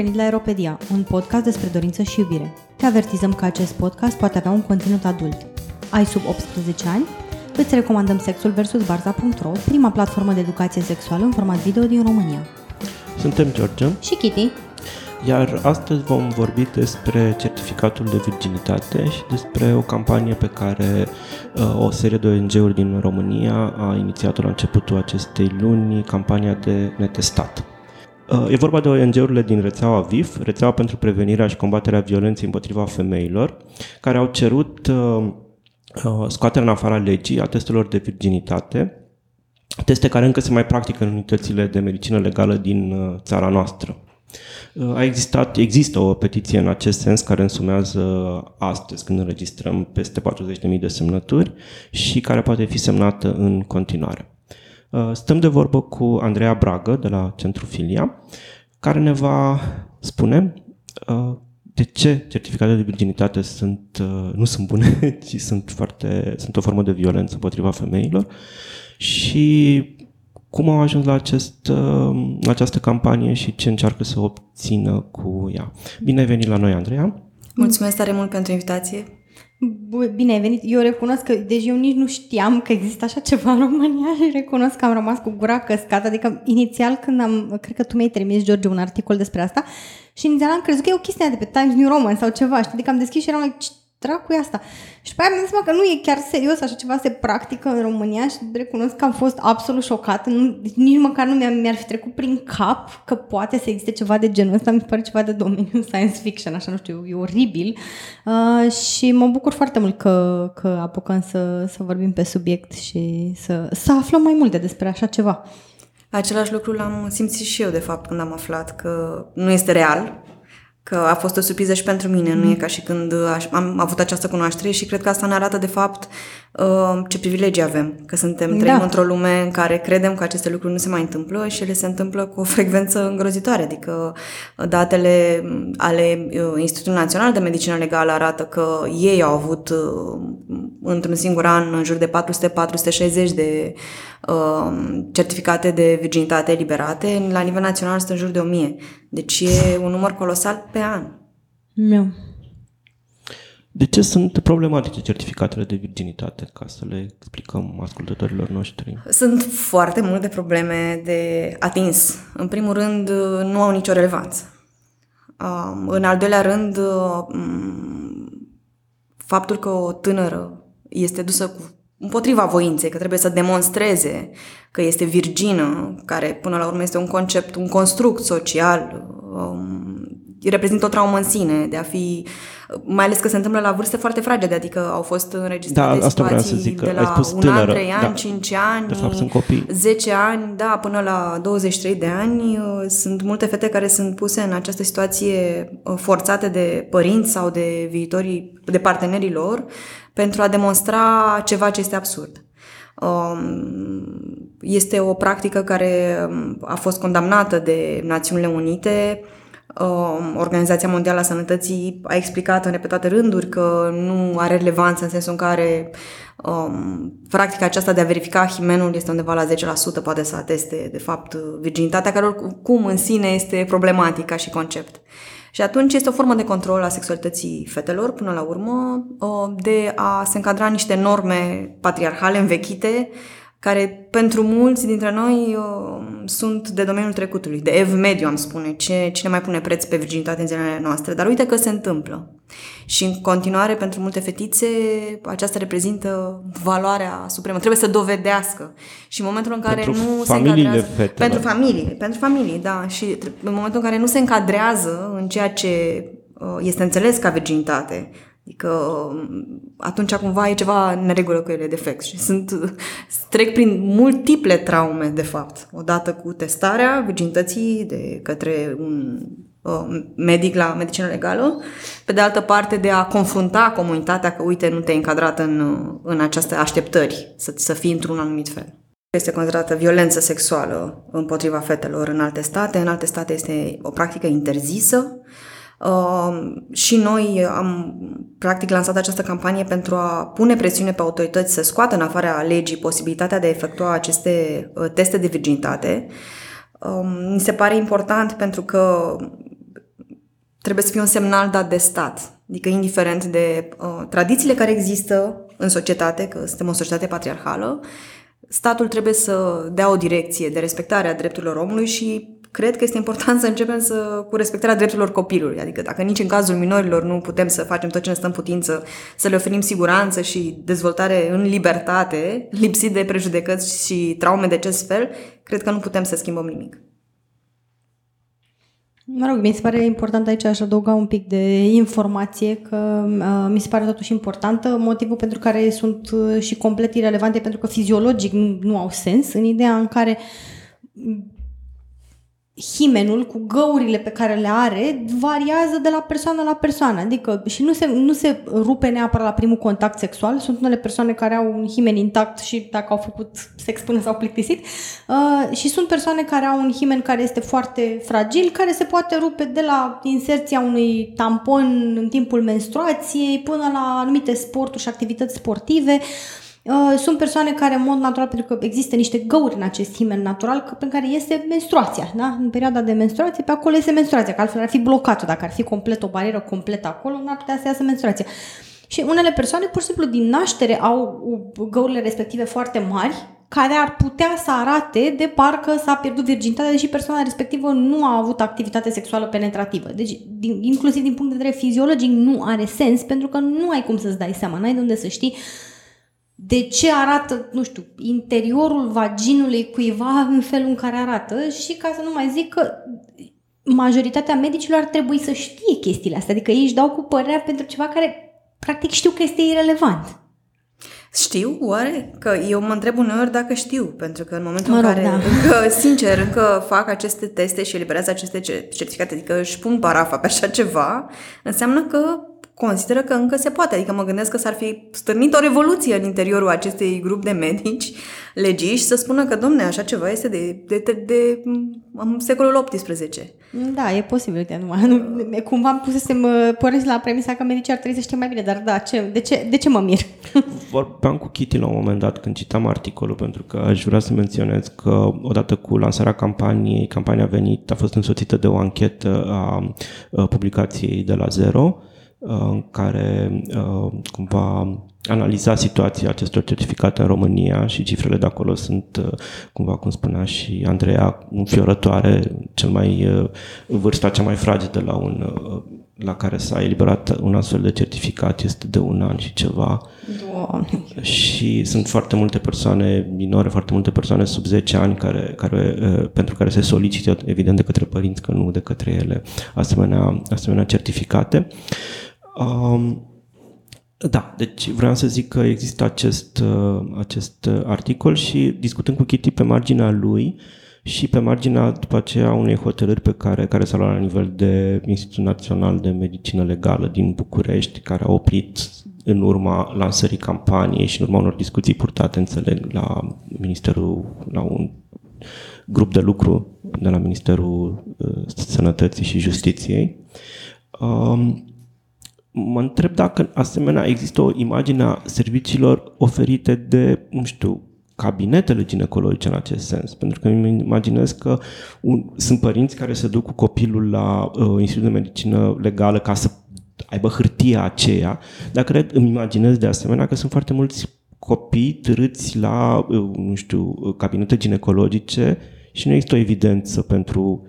venit la Aeropedia, un podcast despre dorință și iubire. Te avertizăm că acest podcast poate avea un conținut adult. Ai sub 18 ani? Îți recomandăm Sexul vs. Barza.ro, prima platformă de educație sexuală în format video din România. Suntem George Și Kitty. Iar astăzi vom vorbi despre certificatul de virginitate și despre o campanie pe care uh, o serie de ONG-uri din România a inițiat-o la începutul acestei luni, campania de netestat. Uh, e vorba de ONG-urile din rețeaua VIF, rețeaua pentru prevenirea și combaterea violenței împotriva femeilor, care au cerut uh, uh, scoaterea în afara legii a testelor de virginitate, teste care încă se mai practică în unitățile de medicină legală din țara noastră. A existat, există o petiție în acest sens care însumează astăzi când înregistrăm peste 40.000 de semnături și care poate fi semnată în continuare. Uh, stăm de vorbă cu Andreea Bragă de la Centru Filia, care ne va spune uh, de ce certificatele de virginitate sunt, uh, nu sunt bune, ci sunt, foarte, sunt o formă de violență împotriva femeilor și cum au ajuns la, acest, la această campanie și ce încearcă să obțină cu ea. Bine ai venit la noi, Andreea! Mulțumesc tare mult pentru invitație! Bine ai venit. Eu recunosc că, deci eu nici nu știam că există așa ceva în România și recunosc că am rămas cu gura căscată. Adică, inițial, când am, cred că tu mi-ai trimis, George, un articol despre asta și inițial am crezut că e o chestie de pe Times New Roman sau ceva, știi? Adică am deschis și eram like, dracu e asta? Și pe aia mi-am seama că nu e chiar serios, așa ceva se practică în România și recunosc că am fost absolut șocat. Nu, deci nici măcar nu mi-ar, mi-ar fi trecut prin cap că poate să existe ceva de genul ăsta. Mi se pare ceva de domeniul science fiction, așa nu știu, e oribil. Uh, și mă bucur foarte mult că, că apucăm să, să vorbim pe subiect și să, să aflăm mai multe despre așa ceva. Același lucru l-am simțit și eu, de fapt, când am aflat că nu este real, că a fost o surpriză și pentru mine, mm. nu e ca și când am avut această cunoaștere și cred că asta ne arată de fapt uh, ce privilegii avem, că suntem, trăim da. într-o lume în care credem că aceste lucruri nu se mai întâmplă și ele se întâmplă cu o frecvență îngrozitoare, adică uh, datele ale uh, Institutului Național de Medicină Legală arată că ei au avut într-un singur an în jur de 400-460 de certificate de virginitate eliberate, la nivel național sunt în jur de 1000. Deci e un număr colosal pe an. Meu. De ce sunt problematice certificatele de virginitate, ca să le explicăm ascultătorilor noștri? Sunt foarte multe probleme de atins. În primul rând, nu au nicio relevanță. În al doilea rând, faptul că o tânără este dusă cu împotriva voinței, că trebuie să demonstreze că este virgină, care până la urmă este un concept, un construct social, um, reprezintă o traumă în sine, de a fi, mai ales că se întâmplă la vârste foarte fragede, adică au fost înregistrate da, situații să zic, de la spus un tânără, an, 3 ani, da. 5 ani, de fapt, sunt copii. 10 ani, da, până la 23 de ani. Sunt multe fete care sunt puse în această situație uh, forțate de părinți sau de viitorii, de partenerii lor, pentru a demonstra ceva ce este absurd. Um, este o practică care um, a fost condamnată de Națiunile Unite. Um, Organizația Mondială a Sănătății a explicat în repetate rânduri că nu are relevanță în sensul în care practica aceasta de a verifica himenul este undeva la 10%, poate să ateste, de fapt, virginitatea, care oricum în sine este problematica și concept. Și atunci este o formă de control a sexualității fetelor, până la urmă, de a se încadra niște norme patriarhale învechite, care pentru mulți dintre noi uh, sunt de domeniul trecutului, de ev mediu, am spune, ce, cine mai pune preț pe virginitate în zilele noastre. Dar uite că se întâmplă. Și în continuare, pentru multe fetițe, aceasta reprezintă valoarea supremă. Trebuie să dovedească. Și în momentul în care pentru nu se încadrează... Fetelor. Pentru familie. Pentru familie, da. Și în momentul în care nu se încadrează în ceea ce uh, este înțeles ca virginitate, Adică um, atunci cumva e ceva neregulă cu ele, defect și sunt, trec prin multiple traume, de fapt. Odată cu testarea virginității de către un uh, medic la medicină legală, pe de altă parte de a confrunta comunitatea că, uite, nu te-ai încadrat în, în aceste așteptări, să, să fii într-un anumit fel. Este considerată violență sexuală împotriva fetelor în alte state. În alte state este o practică interzisă. Uh, și noi am practic lansat această campanie pentru a pune presiune pe autorități să scoată în afara legii posibilitatea de a efectua aceste uh, teste de virginitate. Uh, mi se pare important pentru că trebuie să fie un semnal dat de stat. Adică indiferent de uh, tradițiile care există în societate, că suntem o societate patriarhală, statul trebuie să dea o direcție de respectare a drepturilor omului și cred că este important să începem să, cu respectarea drepturilor copilului. Adică dacă nici în cazul minorilor nu putem să facem tot ce ne stă în putință, să le oferim siguranță și dezvoltare în libertate, lipsit de prejudecăți și traume de acest fel, cred că nu putem să schimbăm nimic. Mă rog, mi se pare important aici aș adăuga un pic de informație, că uh, mi se pare totuși importantă, motivul pentru care sunt uh, și complet irelevante, pentru că fiziologic nu, nu au sens, în ideea în care himenul cu găurile pe care le are variază de la persoană la persoană. Adică și nu se, nu se rupe neapărat la primul contact sexual. Sunt unele persoane care au un himen intact și dacă au făcut sex până s-au plictisit. Uh, și sunt persoane care au un himen care este foarte fragil, care se poate rupe de la inserția unui tampon în timpul menstruației până la anumite sporturi și activități sportive. Uh, Uh, sunt persoane care, în mod natural, pentru că există niște găuri în acest himen natural, pe care este menstruația. Da? În perioada de menstruație, pe acolo este menstruația, că altfel ar fi blocat Dacă ar fi complet o barieră completă acolo, nu ar putea să iasă menstruația. Și unele persoane, pur și simplu, din naștere au găurile respective foarte mari, care ar putea să arate de parcă s-a pierdut virginitatea, deși persoana respectivă nu a avut activitate sexuală penetrativă. Deci, din, inclusiv din punct de vedere fiziologic, nu are sens, pentru că nu ai cum să-ți dai seama, n-ai de unde să știi de ce arată, nu știu, interiorul vaginului cuiva în felul în care arată și ca să nu mai zic că majoritatea medicilor ar trebui să știe chestiile astea, adică ei își dau cu părerea pentru ceva care practic știu că este irelevant. Știu, oare? Că eu mă întreb uneori dacă știu, pentru că în momentul mă rog, în care, da. încă, sincer, încă fac aceste teste și eliberează aceste certificate, adică își pun parafa pe așa ceva, înseamnă că consideră că încă se poate. Adică mă gândesc că s-ar fi stârnit o revoluție în interiorul acestui grup de medici legiști să spună că, domne, așa ceva este de, de, de, de în secolul XVIII. Da, e posibil. De nu, nu, cumva am să mă pornesc la premisa că medicii ar trebui să știe mai bine, dar da, ce, de, ce, de ce mă mir? Vorbeam cu Kitty la un moment dat când citam articolul, pentru că aș vrea să menționez că odată cu lansarea campaniei, campania a venit, a fost însoțită de o anchetă a, a publicației de la zero, în care uh, cumva analiza situația acestor certificate în România și cifrele de acolo sunt, uh, cumva, cum spunea și Andreea, înfiorătoare, cel mai uh, vârsta cea mai fragedă la un la care s-a eliberat un astfel de certificat este de un an și ceva. Doamne. Și sunt foarte multe persoane minore, foarte multe persoane sub 10 ani care, care, pentru care se solicită, evident, de către părinți, că nu de către ele, asemenea, asemenea certificate. Um, da, deci vreau să zic că există acest, uh, acest articol și discutând cu Kitty pe marginea lui și pe marginea după aceea unei hotărâri pe care, care s-a luat la nivel de Institutul Național de Medicină Legală din București, care a oprit în urma lansării campaniei și în urma unor discuții purtate, înțeleg, la Ministerul, la un grup de lucru de la Ministerul uh, Sănătății și Justiției. Um, mă întreb dacă asemenea există o imagine a serviciilor oferite de, nu știu, cabinetele ginecologice în acest sens. Pentru că îmi imaginez că un, sunt părinți care se duc cu copilul la uh, Institutul de Medicină Legală ca să aibă hârtia aceea, dar cred, îmi imaginez de asemenea că sunt foarte mulți copii târâți la, uh, nu știu, cabinete ginecologice și nu există o evidență pentru Uh,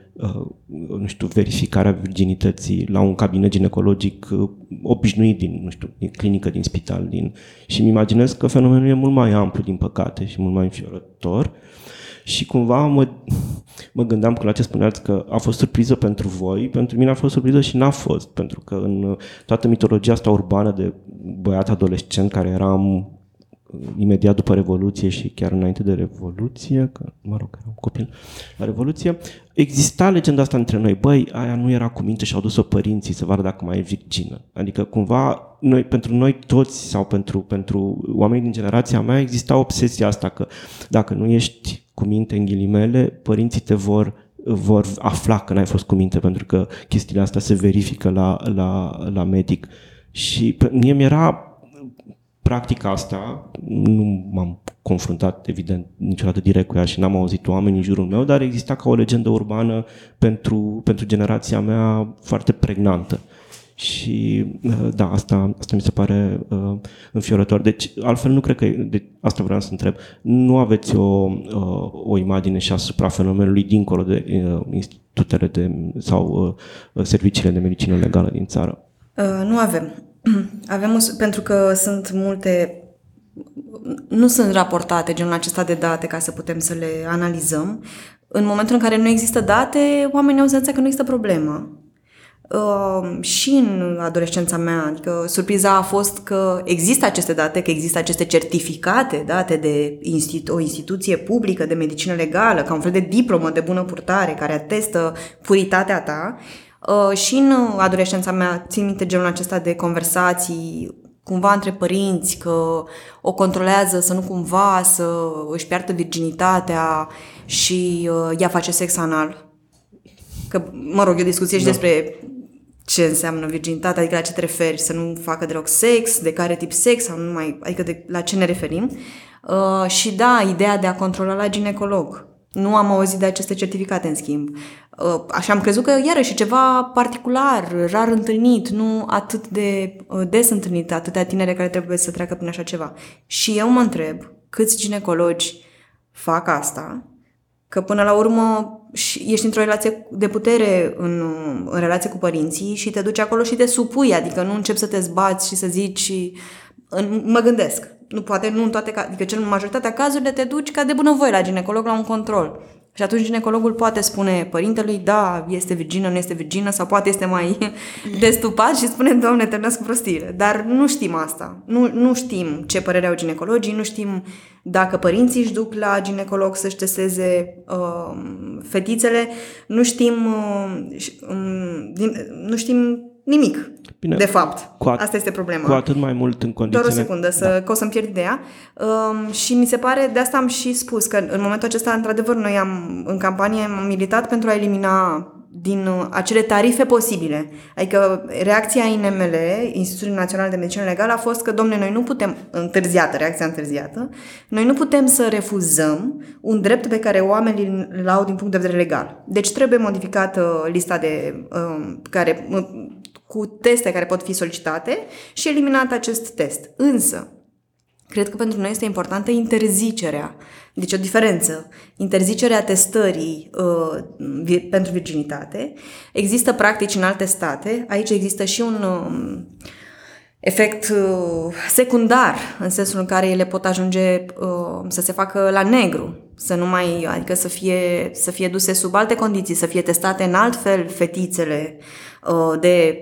nu știu, verificarea virginității la un cabinet ginecologic uh, obișnuit din, nu știu, din clinică, din spital. Din... Și îmi imaginez că fenomenul e mult mai amplu, din păcate, și mult mai înfiorător. Și cumva mă, mă gândeam că la ce spuneați că a fost surpriză pentru voi, pentru mine a fost surpriză și n-a fost, pentru că în toată mitologia asta urbană de băiat adolescent care eram imediat după Revoluție și chiar înainte de Revoluție, că, mă rog, eram copil la Revoluție, exista legenda asta între noi. Băi, aia nu era cu minte și au dus-o părinții să vadă dacă mai e virgină. Adică, cumva, noi, pentru noi toți sau pentru, pentru oamenii din generația mea exista obsesia asta că dacă nu ești cu minte în ghilimele, părinții te vor vor afla că n-ai fost cu minte pentru că chestiile astea se verifică la, la, la medic. Și mie mi-era practica asta, nu m-am confruntat, evident, niciodată direct cu ea și n-am auzit oameni în jurul meu, dar exista ca o legendă urbană pentru, pentru generația mea foarte pregnantă. Și uh, da, asta, asta mi se pare uh, înfiorător. Deci, altfel nu cred că, de, asta vreau să întreb, nu aveți o, uh, o imagine și asupra fenomenului dincolo de uh, institutele de, sau uh, serviciile de medicină legală din țară? Uh, nu avem. Avem, pentru că sunt multe nu sunt raportate genul acesta de date ca să putem să le analizăm. În momentul în care nu există date, oamenii au senzația că nu există problemă. Uh, și în adolescența mea, adică surpriza a fost că există aceste date, că există aceste certificate date de institu- o instituție publică de medicină legală, ca un fel de diplomă de bună purtare care atestă puritatea ta. Uh, și în adolescența mea țin minte genul acesta de conversații cumva între părinți, că o controlează să nu cumva să își piardă virginitatea și uh, ea face sex anal. Că, mă rog, e o discuție și da. despre ce înseamnă virginitate, adică la ce te referi, să nu facă deloc sex, de care tip sex, sau nu mai, adică de, la ce ne referim. Uh, și da, ideea de a controla la ginecolog. Nu am auzit de aceste certificate, în schimb. Uh, așa am crezut că, iarăși, ceva particular, rar întâlnit, nu atât de uh, des întâlnit, atâtea tinere care trebuie să treacă prin așa ceva. Și eu mă întreb, câți ginecologi fac asta, că până la urmă ești într-o relație de putere în, în relație cu părinții și te duci acolo și te supui, adică nu începi să te zbați și să zici și în, mă gândesc, nu poate nu în toate, adică cel majoritatea cazurile te duci ca de bunăvoie la ginecolog la un control. Și atunci ginecologul poate spune părintelui, da, este virgină, nu este virgină, sau poate este mai destupat și spune, doamne, te cu prostiile. Dar nu știm asta. Nu, nu știm ce părere au ginecologii, nu știm dacă părinții își duc la ginecolog să-și testeze uh, fetițele, nu știm, uh, um, din, nu știm nimic, Bine, de fapt. Cu at- Asta este problema. Cu atât mai mult în condiții. Doar o secundă, să, da. că o să-mi pierd ideea. Um, și mi se pare, de asta am și spus, că în momentul acesta, într-adevăr, noi am, în campanie, am militat pentru a elimina din uh, acele tarife posibile. Adică reacția INML, Institutul Național de Medicină Legală, a fost că, domne, noi nu putem, întârziată, reacția întârziată, noi nu putem să refuzăm un drept pe care oamenii îl au din punct de vedere legal. Deci trebuie modificată lista de uh, care uh, cu teste care pot fi solicitate și eliminat acest test. Însă, cred că pentru noi este importantă interzicerea. Deci o diferență. Interzicerea testării uh, pentru virginitate. Există practici în alte state. Aici există și un uh, efect uh, secundar, în sensul în care ele pot ajunge uh, să se facă la negru, să nu mai, adică să fie, să fie duse sub alte condiții, să fie testate în alt fel fetițele uh, de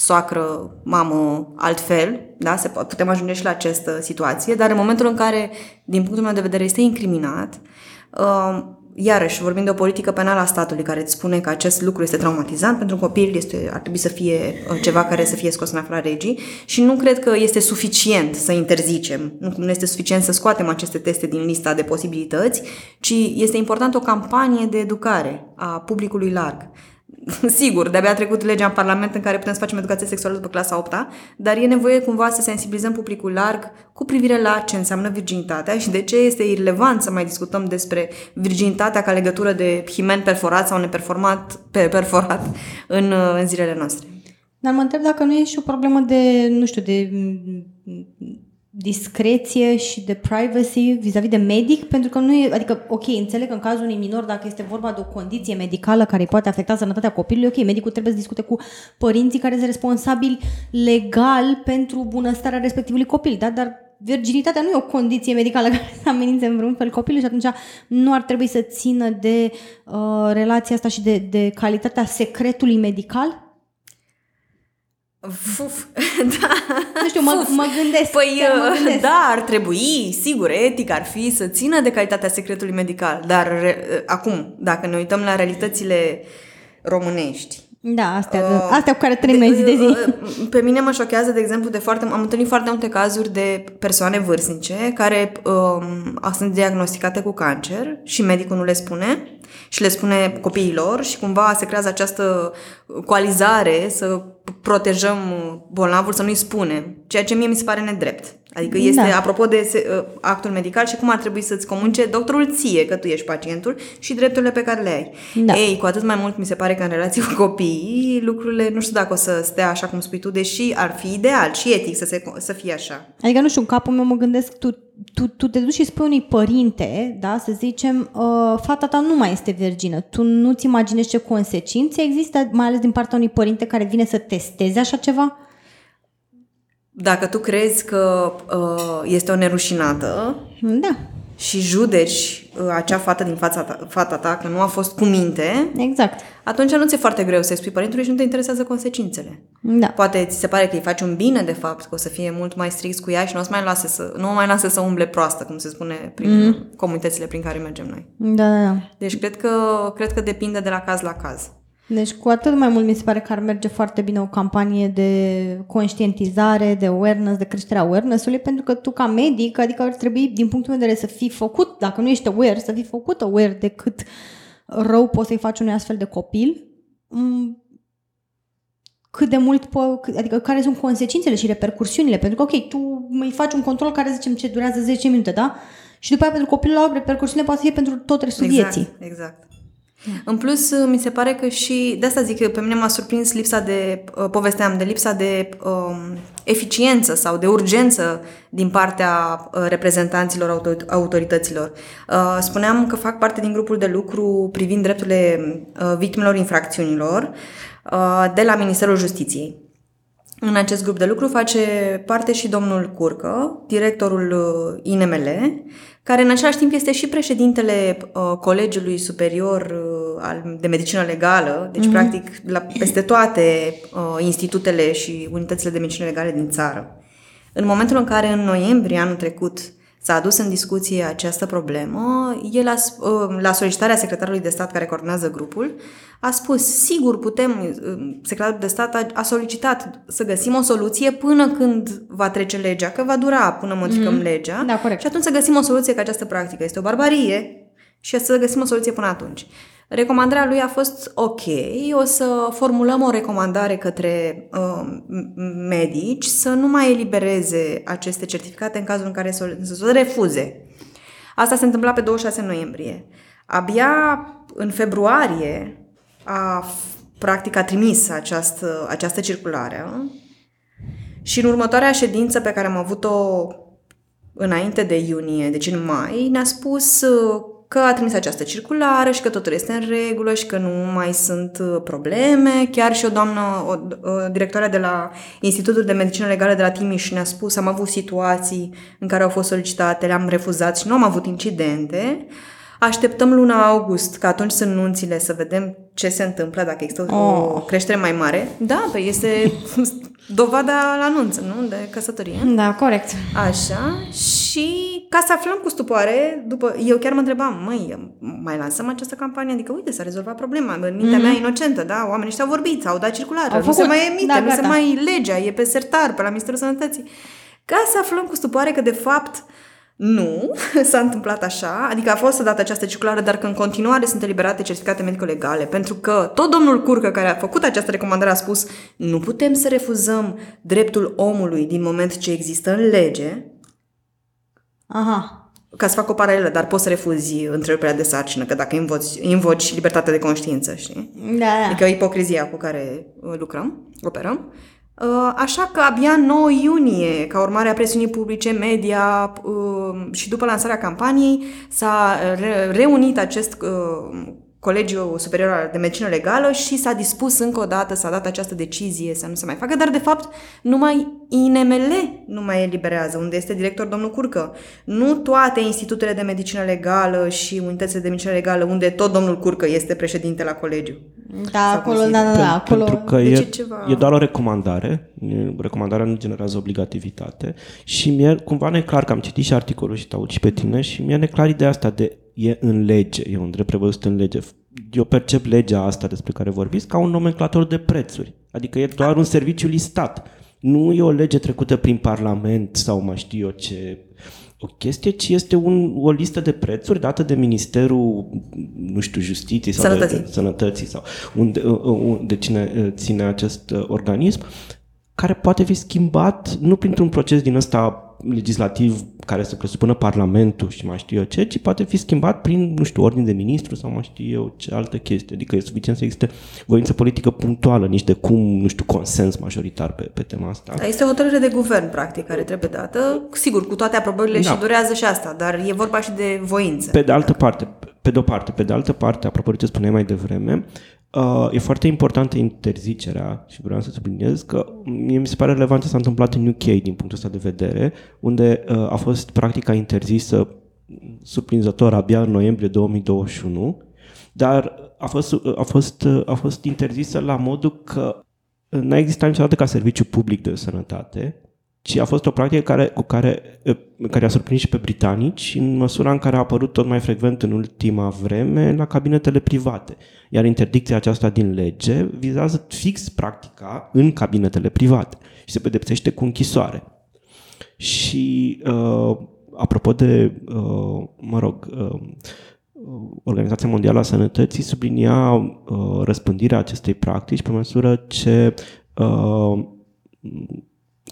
soacră, mamă, altfel, da? Se, putem ajunge și la această situație, dar în momentul în care, din punctul meu de vedere, este incriminat, uh, iarăși, vorbim de o politică penală a statului care îți spune că acest lucru este traumatizant pentru copil, este, ar trebui să fie uh, ceva care să fie scos în afara regii și nu cred că este suficient să interzicem, nu, nu este suficient să scoatem aceste teste din lista de posibilități, ci este important o campanie de educare a publicului larg Sigur, de-abia a trecut legea în Parlament în care putem să facem educație sexuală după clasa 8 dar e nevoie cumva să sensibilizăm publicul larg cu privire la ce înseamnă virginitatea și de ce este irrelevant să mai discutăm despre virginitatea ca legătură de himen perforat sau neperformat, perforat în, în zilele noastre. Dar mă întreb dacă nu e și o problemă de, nu știu, de discreție și de privacy vis-a-vis de medic, pentru că nu e, adică, ok, înțeleg că în cazul unui minor, dacă este vorba de o condiție medicală care îi poate afecta sănătatea copilului, ok, medicul trebuie să discute cu părinții care sunt responsabili legal pentru bunăstarea respectivului copil, da? dar virginitatea nu e o condiție medicală care să amenințe în vreun fel copilul și atunci nu ar trebui să țină de uh, relația asta și de, de calitatea secretului medical? Fuf, da. Nu știu, mă, mă gândesc. Păi, mă uh, gândesc. da, ar trebui, sigur, etic ar fi să țină de calitatea secretului medical, dar re, uh, acum, dacă ne uităm la realitățile românești, da, astea, uh, astea cu care trăim noi zi de zi. Uh, pe mine mă șochează, de exemplu, de foarte, am întâlnit foarte multe cazuri de persoane vârstnice care uh, sunt diagnosticate cu cancer și medicul nu le spune și le spune copiilor și cumva se creează această coalizare să protejăm bolnavul, să nu-i spunem, ceea ce mie mi se pare nedrept. Adică este, da. apropo de se, uh, actul medical și cum ar trebui să-ți comunice doctorul ție că tu ești pacientul și drepturile pe care le ai. Da. Ei, cu atât mai mult mi se pare că în relație cu copiii lucrurile nu știu dacă o să stea așa cum spui tu, deși ar fi ideal și etic să, se, să fie așa. Adică nu știu, în capul meu mă gândesc, tu, tu, tu te duci și spui unui părinte, da, să zicem, uh, fata ta nu mai este virgină, tu nu-ți imaginezi ce consecințe există, mai ales din partea unui părinte care vine să testeze așa ceva? Dacă tu crezi că uh, este o nerușinată da. și judeci uh, acea fată din fața ta, fata ta că nu a fost cu minte, exact. atunci nu ți-e foarte greu să-i spui părintului și nu te interesează consecințele. Da. Poate ți se pare că îi faci un bine, de fapt, că o să fie mult mai strict cu ea și nu o să mai lase să, nu o mai lase să umble proastă, cum se spune prin mm. comunitățile prin care mergem noi. Da, da, da. Deci cred că, cred că depinde de la caz la caz. Deci cu atât mai mult mi se pare că ar merge foarte bine o campanie de conștientizare, de awareness, de creșterea awareness-ului, pentru că tu ca medic, adică ar trebui din punctul de vedere să fii făcut, dacă nu ești aware, să fii făcut aware de cât rău poți să-i faci unui astfel de copil, mm, cât de mult, po- adică care sunt consecințele și repercursiunile, pentru că ok, tu îi faci un control care zicem ce durează 10 minute, da? Și după aia pentru copilul ăla repercursiunile poate fi pentru tot restul exact, vieții. Exact. În plus, mi se pare că și, de asta zic că pe mine m-a surprins lipsa de, uh, povesteam, de lipsa de um, eficiență sau de urgență din partea uh, reprezentanților autorităților. Uh, spuneam că fac parte din grupul de lucru privind drepturile uh, victimelor infracțiunilor uh, de la Ministerul Justiției. În acest grup de lucru face parte și domnul Curcă, directorul uh, INML, care în același timp este și președintele uh, Colegiului Superior uh, al, de Medicină Legală, deci mm-hmm. practic la, peste toate uh, institutele și unitățile de medicină legală din țară. În momentul în care în noiembrie anul trecut s-a adus în discuție această problemă, el a, uh, la solicitarea secretarului de stat care coordonează grupul, a spus, sigur putem, uh, secretarul de stat a, a solicitat să găsim o soluție până când va trece legea, că va dura până modificăm mm-hmm. legea. Da, corect. Și atunci să găsim o soluție, că această practică este o barbarie și să găsim o soluție până atunci. Recomandarea lui a fost ok, o să formulăm o recomandare către uh, medici să nu mai elibereze aceste certificate în cazul în care să, să refuze. Asta se întâmpla pe 26 noiembrie. Abia în februarie a practic a trimis această, această circulare și în următoarea ședință pe care am avut-o înainte de iunie, deci în mai, ne-a spus că a trimis această circulară și că totul este în regulă și că nu mai sunt uh, probleme. Chiar și o doamnă, o, o directoare de la Institutul de Medicină Legală de la Timiș ne-a spus am avut situații în care au fost solicitate, le-am refuzat și nu am avut incidente. Așteptăm luna august, că atunci sunt nunțile, să vedem ce se întâmplă, dacă există o, oh. o creștere mai mare. Da, pe este dovada la anunț, nu? De căsătorie. Da, corect. Așa. Și ca să aflăm cu stupoare, după, eu chiar mă întrebam, măi, mai lansăm această campanie? Adică, uite, s-a rezolvat problema. În mintea mm-hmm. mea inocentă, da? Oamenii ăștia au vorbit, au dat circular, nu se mai emite, da, nu se mai legea, e pe sertar, pe la Ministerul Sănătății. Ca să aflăm cu stupoare că, de fapt, uh, nu, s-a întâmplat așa, adică a fost dată această circulară, dar că în continuare sunt eliberate certificate medico-legale, pentru că tot domnul Curcă, care a făcut această recomandare, a spus nu putem să refuzăm dreptul omului din moment ce există în lege. Aha. Ca să fac o paralelă, dar poți să refuzi întreruperea de sarcină, că dacă invoci, invoci libertatea de conștiință, știi? Da, da. Adică ipocrizia cu care lucrăm, operăm. Uh, așa că abia 9 iunie, ca urmare a presiunii publice, media uh, și după lansarea campaniei, s-a reunit acest uh, Colegiul Superior de Medicină Legală și s-a dispus încă o dată, s-a dat această decizie să nu se mai facă, dar de fapt numai INML nu mai eliberează, unde este director domnul Curcă. Nu toate institutele de medicină legală și unitățile de medicină legală, unde tot domnul Curcă este președinte la colegiu. Da, acolo, da, da, da, acolo. Pentru că deci e, ceva... e doar o recomandare, recomandarea nu generează obligativitate și mie cumva ne clar că am citit și articolul și te și pe tine și mie ne clar ideea asta de e în lege, e un drept prevăzut în lege. Eu percep legea asta despre care vorbiți ca un nomenclator de prețuri. Adică e doar un serviciu listat. Nu e o lege trecută prin Parlament sau mai știu eu ce o chestie, ci este un, o listă de prețuri dată de Ministerul, nu știu, Justiției sau Sănătății. de, de Sănătății sau unde, uh, uh, de cine uh, ține acest uh, organism, care poate fi schimbat nu printr-un proces din ăsta legislativ care să presupună Parlamentul și mai știu eu ce, ci poate fi schimbat prin, nu știu, ordin de ministru sau mai știu eu ce altă chestie. Adică e suficient să existe voință politică punctuală, nici de cum, nu știu, consens majoritar pe, pe tema asta. Da, este o hotărâre de guvern, practic, care trebuie dată. Sigur, cu toate aprobările Da. și durează și asta, dar e vorba și de voință. Pe de altă parte, pe de o parte, pe de altă parte, apropo de ce spuneai mai devreme, uh, e foarte importantă interzicerea și vreau să subliniez că mie mi se pare relevant ce s-a întâmplat în UK din punctul ăsta de vedere, unde uh, a fost practica interzisă surprinzător abia în noiembrie 2021, dar a fost, a fost, a fost interzisă la modul că n-a existat niciodată ca serviciu public de sănătate, ci a fost o practică care, cu care, care a surprins și pe britanici în măsura în care a apărut tot mai frecvent în ultima vreme la cabinetele private. Iar interdicția aceasta din lege vizează fix practica în cabinetele private și se pedepsește cu închisoare. Și uh, apropo de, uh, mă rog, uh, Organizația Mondială a Sănătății sublinia uh, răspândirea acestei practici pe măsură ce uh,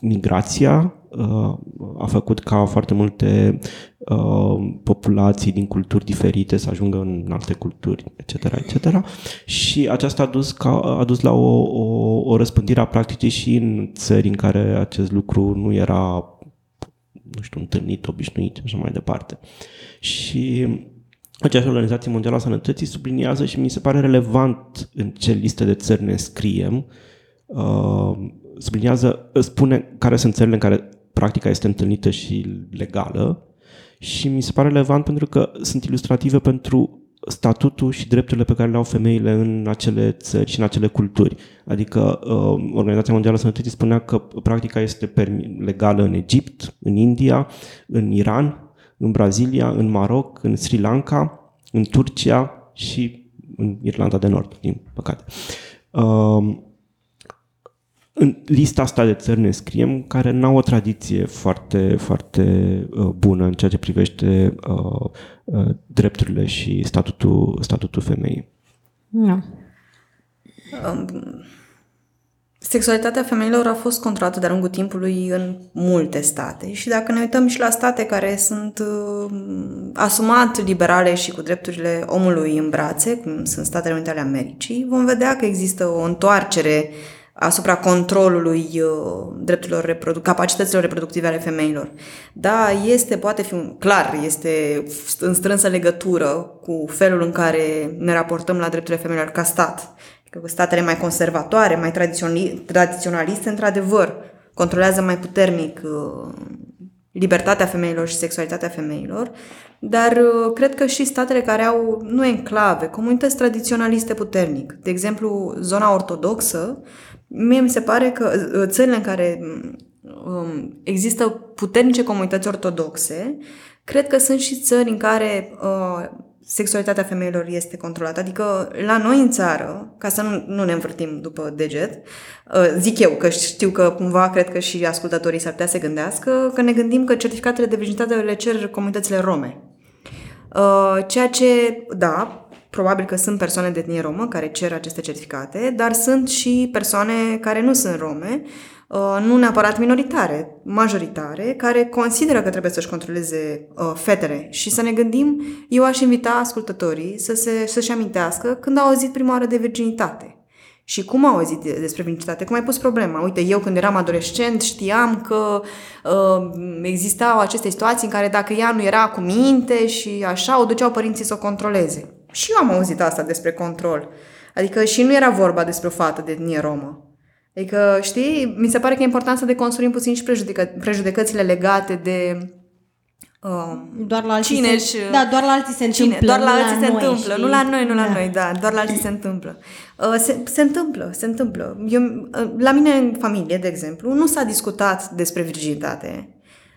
migrația uh, a făcut ca foarte multe uh, populații din culturi diferite să ajungă în alte culturi, etc., etc. Și aceasta a dus, ca, a dus la o, o, o răspândire a practicii și în țări în care acest lucru nu era nu știu, întâlnit, obișnuit și așa mai departe. Și aceeași Organizație Mondială a Sănătății subliniază și mi se pare relevant în ce listă de țări ne scriem, uh, subliniază, spune care sunt țările în care practica este întâlnită și legală și mi se pare relevant pentru că sunt ilustrative pentru statutul și drepturile pe care le au femeile în acele țări și în acele culturi. Adică uh, Organizația Mondială a Sănătății spunea că practica este legală în Egipt, în India, în Iran, în Brazilia, în Maroc, în Sri Lanka, în Turcia și în Irlanda de Nord, din păcate. Uh, în lista asta de țări ne scriem care n-au o tradiție foarte, foarte uh, bună în ceea ce privește uh, uh, drepturile și statutul, statutul femeii. Da. Um, Sexualitatea femeilor a fost controlată de-a lungul timpului în multe state și dacă ne uităm și la state care sunt uh, asumat liberale și cu drepturile omului în brațe, cum sunt Statele Unite ale Americii, vom vedea că există o întoarcere asupra controlului uh, drepturilor reprodu- capacităților reproductive ale femeilor. Da, este, poate fi un, clar, este în strânsă legătură cu felul în care ne raportăm la drepturile femeilor ca stat. Că statele mai conservatoare, mai tradiționaliste, într-adevăr, controlează mai puternic uh, libertatea femeilor și sexualitatea femeilor, dar uh, cred că și statele care au, nu enclave, comunități tradiționaliste puternic, de exemplu, zona ortodoxă, mie mi se pare că uh, țările în care um, există puternice comunități ortodoxe, cred că sunt și țări în care uh, sexualitatea femeilor este controlată. Adică la noi în țară, ca să nu, nu ne învârtim după deget, uh, zic eu că știu că cumva cred că și ascultătorii s-ar putea să gândească, că ne gândim că certificatele de virginitate le cer comunitățile rome. Uh, ceea ce, da, probabil că sunt persoane de etnie romă care cer aceste certificate, dar sunt și persoane care nu sunt rome, Uh, nu neapărat minoritare, majoritare, care consideră că trebuie să-și controleze uh, fetele. Și să ne gândim, eu aș invita ascultătorii să se, să-și amintească când au auzit prima oară de virginitate. Și cum au auzit despre virginitate? Cum ai pus problema? Uite, eu când eram adolescent știam că uh, existau aceste situații în care dacă ea nu era cu minte și așa, o duceau părinții să o controleze. Și eu am auzit asta despre control. Adică și nu era vorba despre o fată de etnie romă. Adică, știi, mi se pare că e important să deconstruim puțin și prejudecă- prejudecățile legate de um, doar la alții cine se, da, doar la alții se cine, întâmplă. Doar la nu alții se noi, întâmplă, știi? nu la noi, nu la da. noi, da, doar la alții se întâmplă. Uh, se, se întâmplă, se întâmplă. Eu, uh, la mine în familie, de exemplu, nu s-a discutat despre virginitate.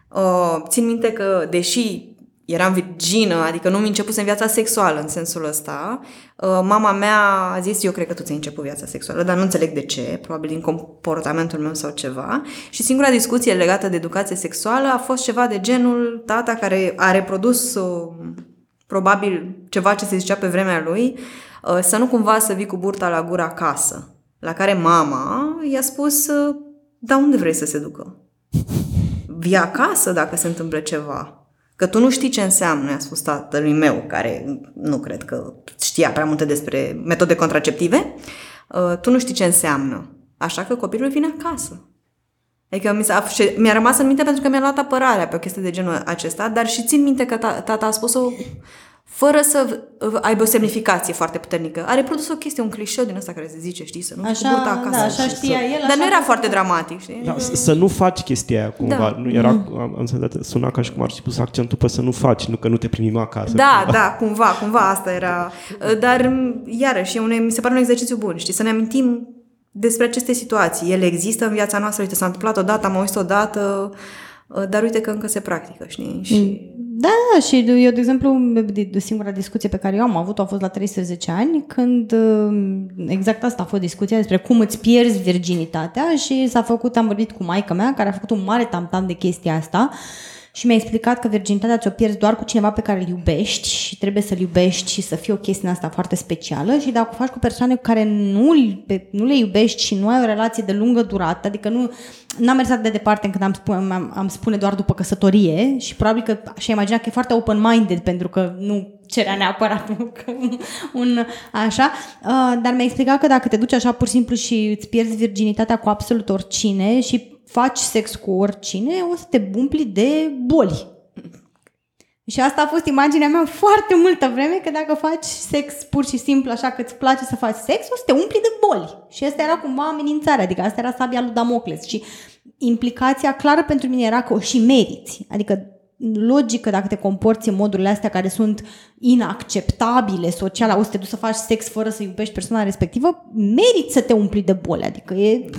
Uh, țin minte că, deși eram virgină, adică nu mi început în viața sexuală în sensul ăsta. Uh, mama mea a zis, eu cred că tu ți-ai început viața sexuală, dar nu înțeleg de ce, probabil din comportamentul meu sau ceva. Și singura discuție legată de educație sexuală a fost ceva de genul tata care a reprodus uh, probabil ceva ce se zicea pe vremea lui, uh, să nu cumva să vii cu burta la gură acasă. La care mama i-a spus, da, unde vrei să se ducă? Vii acasă dacă se întâmplă ceva. Că tu nu știi ce înseamnă, i-a spus tatălui meu, care nu cred că știa prea multe despre metode contraceptive, uh, tu nu știi ce înseamnă. Așa că copilul vine acasă. Adică mi, s-a, mi-a rămas în minte pentru că mi-a luat apărarea pe o chestie de genul acesta, dar și țin minte că tata a spus-o fără să aibă o semnificație foarte puternică. A reprodus o chestie, un clișeu din ăsta care se zice, știi, să nu așa, cu burta acasă. Da, așa știa să... el. Dar nu era foarte dramatic, știi? Da, să nu faci chestia aia cumva. Da. Nu era, mm. am înțeles, suna ca și cum ar fi pus accentul pe să nu faci, nu că nu te primim acasă. Da, cumva. da, cumva, cumva asta era. Dar, iarăși, un, mi se pare un exercițiu bun, știi, să ne amintim despre aceste situații. Ele există în viața noastră, uite, s-a întâmplat odată, am auzit odată, dar uite că încă se practică, știi? Și... Mm da, da, și eu, de exemplu, de singura discuție pe care eu am avut-o a fost la 13 ani, când uh, exact asta a fost discuția despre cum îți pierzi virginitatea și s-a făcut, am vorbit cu maica mea, care a făcut un mare tamtam de chestia asta și mi-a explicat că virginitatea ți-o pierzi doar cu cineva pe care îl iubești și trebuie să-l iubești și să fie o chestie asta foarte specială. Și dacă o faci cu persoane cu care nu, nu le iubești și nu ai o relație de lungă durată, adică nu n-am mers atât de departe încât am, spune, am, am spune doar după căsătorie și probabil că și imagina că e foarte open-minded pentru că nu cerea neapărat un, un așa, uh, dar mi-a explicat că dacă te duci așa pur și simplu și îți pierzi virginitatea cu absolut oricine și faci sex cu oricine, o să te umpli de boli. Și asta a fost imaginea mea foarte multă vreme, că dacă faci sex pur și simplu așa că îți place să faci sex, o să te umpli de boli. Și asta era cumva amenințarea, adică asta era sabia lui Damocles. Și implicația clară pentru mine era că o și meriți. Adică logică dacă te comporți în modurile astea care sunt inacceptabile social, o să te duci să faci sex fără să iubești persoana respectivă, meriți să te umpli de boli. Adică e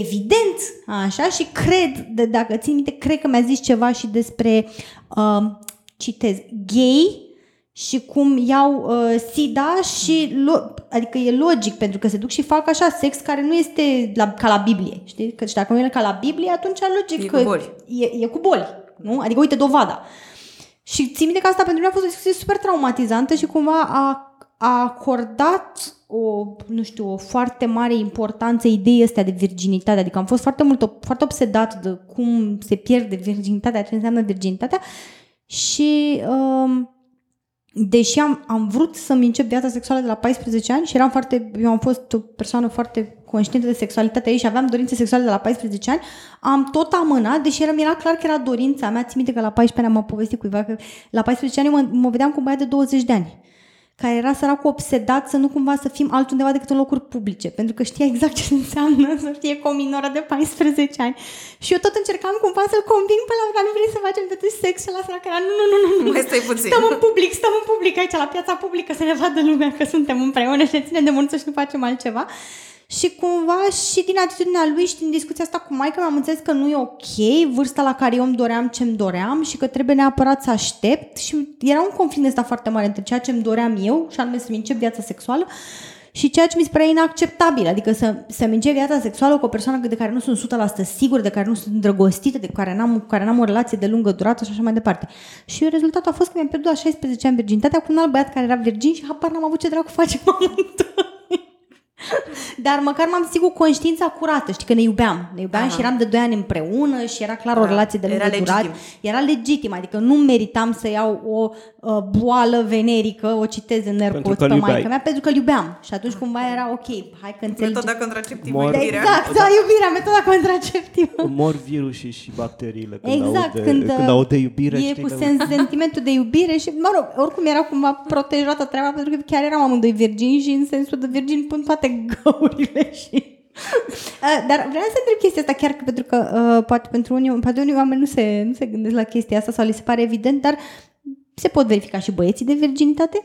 evident, așa, și cred, de, dacă țin minte, cred că mi-a zis ceva și despre, uh, citez, gay și cum iau uh, SIDA și, lo- adică e logic, pentru că se duc și fac așa sex care nu este la, ca la Biblie, știi? Că dacă nu e ca la Biblie, atunci logic e că cu boli. E, e cu boli, nu? Adică uite dovada. Și țin minte că asta pentru mine a fost o discuție super traumatizantă și cumva a, a acordat o, nu știu, o foarte mare importanță ideii astea de virginitate. Adică am fost foarte mult, foarte obsedat de cum se pierde virginitatea, ce înseamnă virginitatea și um, deși am, am vrut să-mi încep viața sexuală de la 14 ani și eram foarte, eu am fost o persoană foarte conștientă de sexualitatea ei și aveam dorințe sexuale de la 14 ani, am tot amânat, deși era, era clar că era dorința mea. Țin minte că la 14 ani am povestit cuiva că la 14 ani mă, mă vedeam cu un băiat de 20 de ani care era săracul obsedat să nu cumva să fim altundeva decât în locuri publice, pentru că știa exact ce înseamnă să fie cu o minoră de 14 ani. Și eu tot încercam cumva să-l conving pe la dar nu vrei să facem totuși sex și la sărac era nu, nu, nu, nu, nu. Mai stai puțin. Stăm în public, stăm în public aici la piața publică să ne vadă lumea că suntem împreună și ne ținem de mult și nu facem altceva. Și cumva și din atitudinea lui și din discuția asta cu Maica am înțeles că nu e ok, vârsta la care eu îmi doream ce-mi doream și că trebuie neapărat să aștept și era un conflict ăsta foarte mare între ceea ce îmi doream eu și anume să-mi încep viața sexuală și ceea ce mi se părea inacceptabil, adică să, să-mi încep viața sexuală cu o persoană de care nu sunt 100% sigură, de care nu sunt îndrăgostită, de care n-am, cu care n-am o relație de lungă durată și așa mai departe. Și rezultatul a fost că mi-am pierdut la 16 ani virginitatea cu un alt băiat care era virgin și habar n-am avut ce dracu face cu amândoi. Dar măcar m-am sigur conștiința curată, știi, că ne iubeam. Ne iubeam Aha. și eram de 2 ani împreună și era clar da. o relație de lungă durată. Era legitim, adică nu meritam să iau o uh, boală venerică, o citez în nercos pe maica mea, pentru că iubeam. Și atunci cumva era ok, hai că înțelegi. Metoda contraceptivă, Mor... Exact, da, iubirea, metoda contraceptivă. Mor virusii și bacteriile când exact, aud de, când, când aud de iubire. E cu sens, sentimentul de iubire și, mă rog, oricum era cumva protejată treaba, pentru că chiar eram amândoi virgini și în sensul de virgin pun toate găurile și... Uh, dar vreau să întreb chestia asta chiar că pentru că uh, poate pentru unii, poate unii oameni nu se, nu se gândesc la chestia asta sau li se pare evident, dar se pot verifica și băieții de virginitate?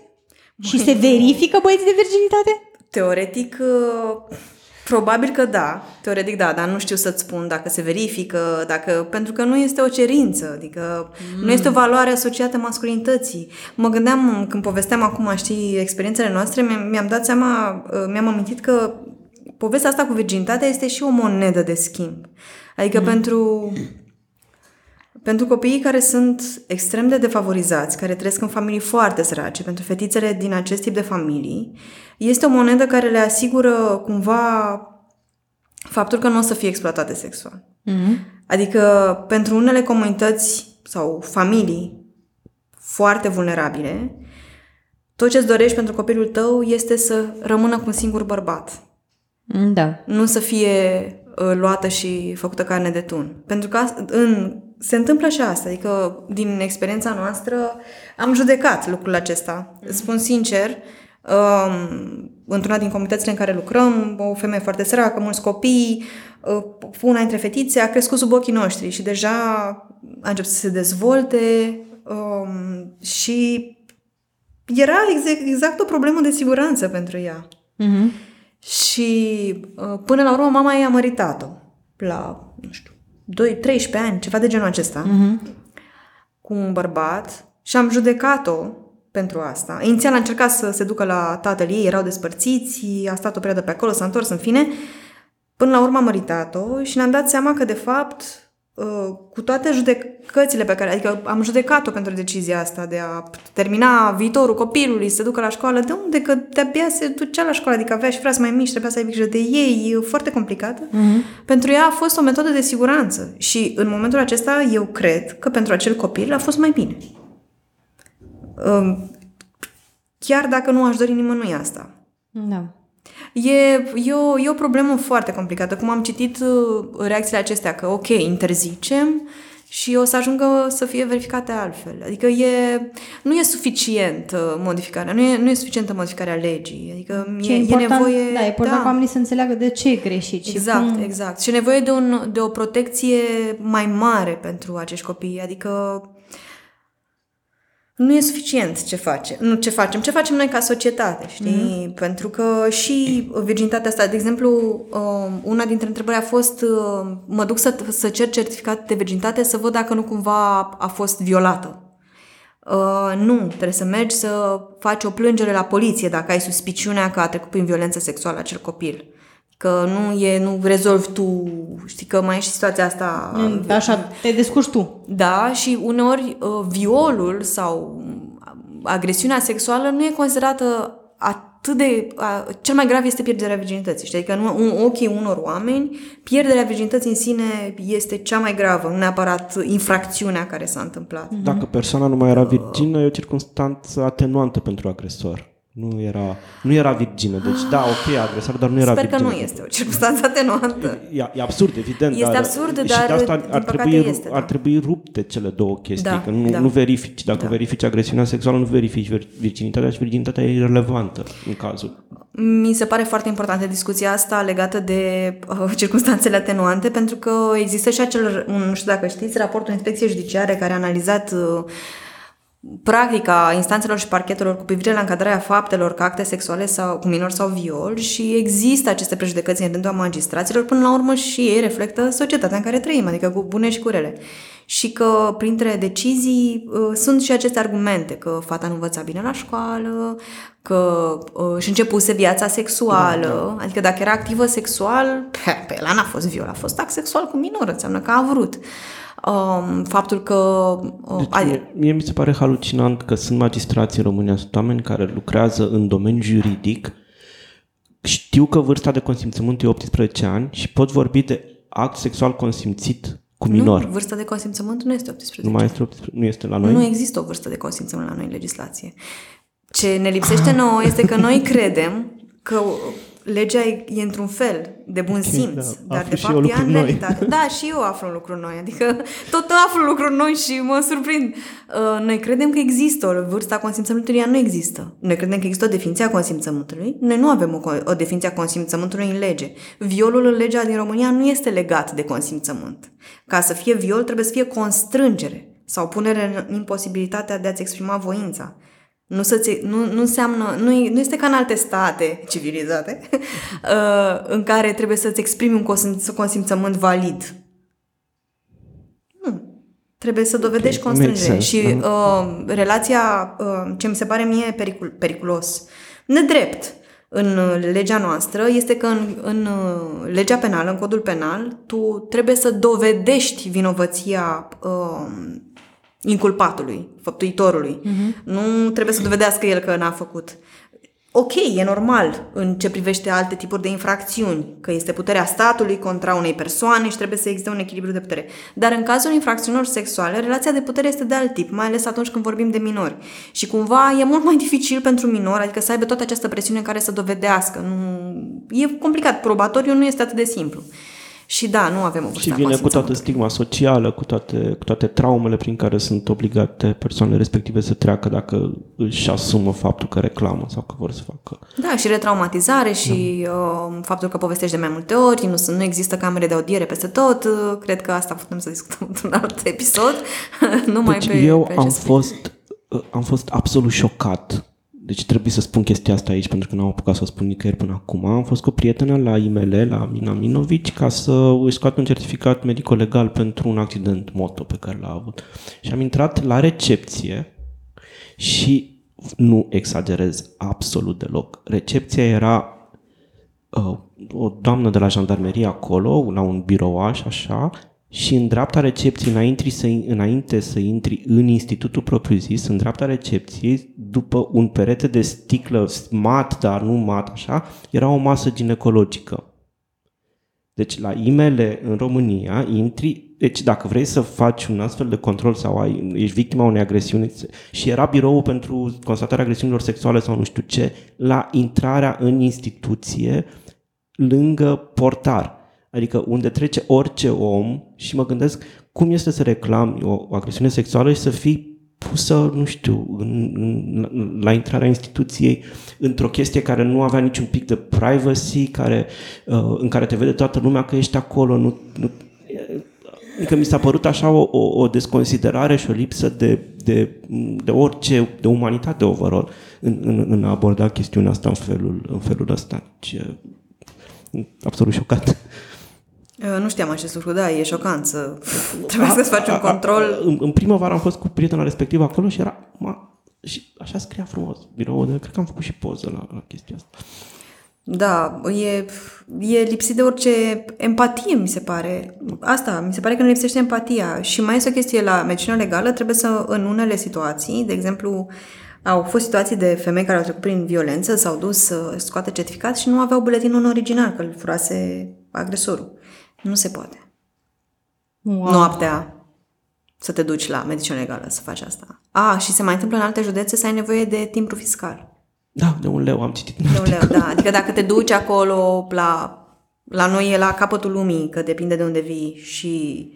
Și se verifică băieții de virginitate? Teoretic, uh, Probabil că da, teoretic da, dar nu știu să-ți spun dacă se verifică, dacă, pentru că nu este o cerință, adică mm. nu este o valoare asociată masculinității. Mă gândeam, când povesteam acum, știi, experiențele noastre, mi-am dat seama, mi-am amintit că povestea asta cu virginitatea este și o monedă de schimb. Adică mm. pentru pentru copiii care sunt extrem de defavorizați, care trăiesc în familii foarte sărace, pentru fetițele din acest tip de familii, este o monedă care le asigură cumva faptul că nu o să fie exploatate sexual. Mm-hmm. Adică pentru unele comunități sau familii foarte vulnerabile, tot ce-ți dorești pentru copilul tău este să rămână cu un singur bărbat. Da. Nu să fie uh, luată și făcută carne de tun. Pentru că în se întâmplă și asta, adică din experiența noastră am judecat lucrul acesta. Spun sincer, um, într-una din comunitățile în care lucrăm, o femeie foarte săracă, mulți copii, uh, una dintre fetițe a crescut sub ochii noștri și deja a început să se dezvolte um, și era exact, exact o problemă de siguranță pentru ea. Uh-huh. Și uh, până la urmă mama ei a măritat-o la, nu știu, 2, 13 ani, ceva de genul acesta, uh-huh. cu un bărbat și am judecat-o pentru asta. Inițial a încercat să se ducă la tatăl ei, erau despărțiți, a stat o perioadă pe acolo, s-a întors în fine. Până la urmă am măritat-o și ne-am dat seama că, de fapt, Uh, cu toate judecățile pe care, adică am judecat-o pentru decizia asta de a termina viitorul copilului, să ducă la școală, de unde? Că de-abia se ducea la școală, adică avea și frați mai mici, trebuia să ai grijă de ei, e foarte complicată. Uh-huh. Pentru ea a fost o metodă de siguranță și în momentul acesta eu cred că pentru acel copil a fost mai bine. Um, chiar dacă nu aș dori nimănui asta. Da. E, e, o, e o problemă foarte complicată. Cum am citit uh, reacțiile acestea, că ok, interzicem și o să ajungă să fie verificate altfel. Adică e, nu e suficient uh, modificarea, nu e, nu e suficientă modificarea legii. Adică ce e, important, e nevoie... Da, e important da. ca oamenii să înțeleagă de ce e greșit. Exact, și cum... exact. Și e nevoie de, un, de o protecție mai mare pentru acești copii. Adică nu e suficient ce facem. Nu ce facem, ce facem noi ca societate, știi? Mm-hmm. Pentru că și virginitatea asta, de exemplu, um, una dintre întrebări a fost um, mă duc să, să cer certificat de virginitate să văd dacă nu cumva a fost violată. Uh, nu, trebuie să mergi să faci o plângere la poliție dacă ai suspiciunea că a trecut prin violență sexuală acel copil că nu e, nu rezolvi tu, știi că mai e și situația asta. Mm, așa, te descurci tu. Da, și uneori uh, violul sau agresiunea sexuală nu e considerată atât de... A, cel mai grav este pierderea virginității. Știi? Că în ochii unor oameni, pierderea virginității în sine este cea mai gravă, nu neapărat infracțiunea care s-a întâmplat. Dacă persoana nu mai era virgină, e o circunstanță atenuantă pentru agresor. Nu era, nu era virgină. Deci, da, ok, agresor, dar nu era Sper virgină. că nu este o circunstanță atenuantă. E, e absurd, evident. Este dar, absurd, dar și de asta ar, ar, trebui, este, ar da. trebui rupte cele două chestii. Da, că nu, da. nu verifici. Dacă Da. verifici agresiunea sexuală, nu verifici vir- virginitatea și virginitatea e irrelevantă în cazul. Mi se pare foarte importantă discuția asta legată de uh, circunstanțele atenuante, pentru că există și acel, un, nu știu dacă știți, raportul Inspecției Judiciare care a analizat uh, practica instanțelor și parchetelor cu privire la încadrarea faptelor ca acte sexuale sau cu minori sau viol și există aceste prejudecăți în rândul magistraților, până la urmă și ei reflectă societatea în care trăim, adică cu bune și cu rele. Și că printre decizii uh, sunt și aceste argumente, că fata nu învăța bine la școală, că uh, își începuse viața sexuală, da, da. adică dacă era activă sexual, pe, pe ăla n-a fost viol, a fost act sexual cu minor, înseamnă că a vrut. Um, faptul că... Uh, Deci, adi- mie, mie mi se pare halucinant că sunt magistrați în România, sunt oameni care lucrează în domeniul juridic, știu că vârsta de consimțământ e 18 ani și pot vorbi de act sexual consimțit cu minor. Nu, vârsta de consimțământ nu este 18. Nu mai este, 18, nu este la noi? Nu există o vârstă de consimțământ la noi în legislație. Ce ne lipsește nouă este că noi credem că legea e, e într-un fel de bun simț, da. dar Aflu de și fapt eu e lucruri în noi. realitate. Da, și eu aflu lucruri noi, adică tot aflu lucruri noi și mă surprind. Uh, Noi credem că există o vârstă a consimțământului, ea nu există. Noi credem că există o definiție a consimțământului, noi nu avem o, co- o definiție a consimțământului în lege. Violul în legea din România nu este legat de consimțământ. Ca să fie viol trebuie să fie constrângere sau punere în imposibilitatea de a-ți exprima voința. Nu, să nu, nu înseamnă, nu, nu este ca în alte state civilizate uh, în care trebuie să-ți exprimi un consimțământ valid. Nu. Trebuie să dovedești okay, constrângere. Și da. uh, relația, uh, ce mi se pare mie pericul, periculos, nedrept, în legea noastră este că în, în uh, legea penală, în codul penal, tu trebuie să dovedești vinovăția uh, inculpatului, făptuitorului. Uh-huh. Nu trebuie să dovedească el că n-a făcut. Ok, e normal în ce privește alte tipuri de infracțiuni, că este puterea statului contra unei persoane și trebuie să existe un echilibru de putere. Dar în cazul infracțiunilor sexuale, relația de putere este de alt tip, mai ales atunci când vorbim de minori. Și cumva e mult mai dificil pentru minor, adică să aibă toată această presiune care să dovedească. Nu... E complicat, probatoriu nu este atât de simplu. Și da, nu avem o Și vine cu toată stigma socială, cu toate, cu toate traumele prin care sunt obligate persoanele respective să treacă dacă își asumă faptul că reclamă sau că vor să facă. Da, și retraumatizare și da. uh, faptul că povestești de mai multe ori, nu, nu există camere de audiere peste tot. Uh, cred că asta putem să discutăm într-un alt episod. Numai deci pe, eu pe am fost, uh, am fost absolut șocat deci trebuie să spun chestia asta aici pentru că nu am apucat să o spun nicăieri până acum. Am fost cu o prietenă la IML, la Mina Minovici, ca să își scoată un certificat medico-legal pentru un accident moto pe care l-a avut. Și am intrat la recepție și nu exagerez absolut deloc. Recepția era uh, o doamnă de la jandarmerie acolo, la un birouaș așa, și în dreapta recepției, înainte să, înainte să intri în institutul propriu-zis, în dreapta recepției, după un perete de sticlă mat, dar nu mat așa, era o masă ginecologică. Deci la imele în România intri, deci dacă vrei să faci un astfel de control sau ai, ești victima unei agresiuni și era biroul pentru constatarea agresiunilor sexuale sau nu știu ce, la intrarea în instituție lângă portar Adică unde trece orice om și mă gândesc cum este să reclami o, o agresiune sexuală și să fii pusă, nu știu, în, în, la intrarea instituției într-o chestie care nu avea niciun pic de privacy, care, uh, în care te vede toată lumea că ești acolo. Nu, nu, adică mi s-a părut așa o, o, o desconsiderare și o lipsă de, de, de orice, de umanitate overall în, în, în a aborda chestiunea asta în felul, în felul ăsta. Ce, absolut șocat. Nu știam acest lucru, da, e șocant să trebuie să faci un control. În, în primăvară am fost cu prietena respectivă acolo și era, ma, și așa scria frumos biroul, de, cred că am făcut și poză la, la chestia asta. Da, e, e lipsit de orice empatie, mi se pare. Asta, mi se pare că nu lipsește empatia. Și mai este o chestie la medicina legală, trebuie să, în unele situații, de exemplu, au fost situații de femei care au trecut prin violență, s-au dus să scoate certificat și nu aveau buletinul în original, că îl furase agresorul. Nu se poate. Wow. Noaptea să te duci la medicină legală să faci asta. A, și se mai întâmplă în alte județe să ai nevoie de timbru fiscal. Da, de un leu am citit. De un leu, da. Adică dacă te duci acolo la, la noi e la capătul lumii, că depinde de unde vii și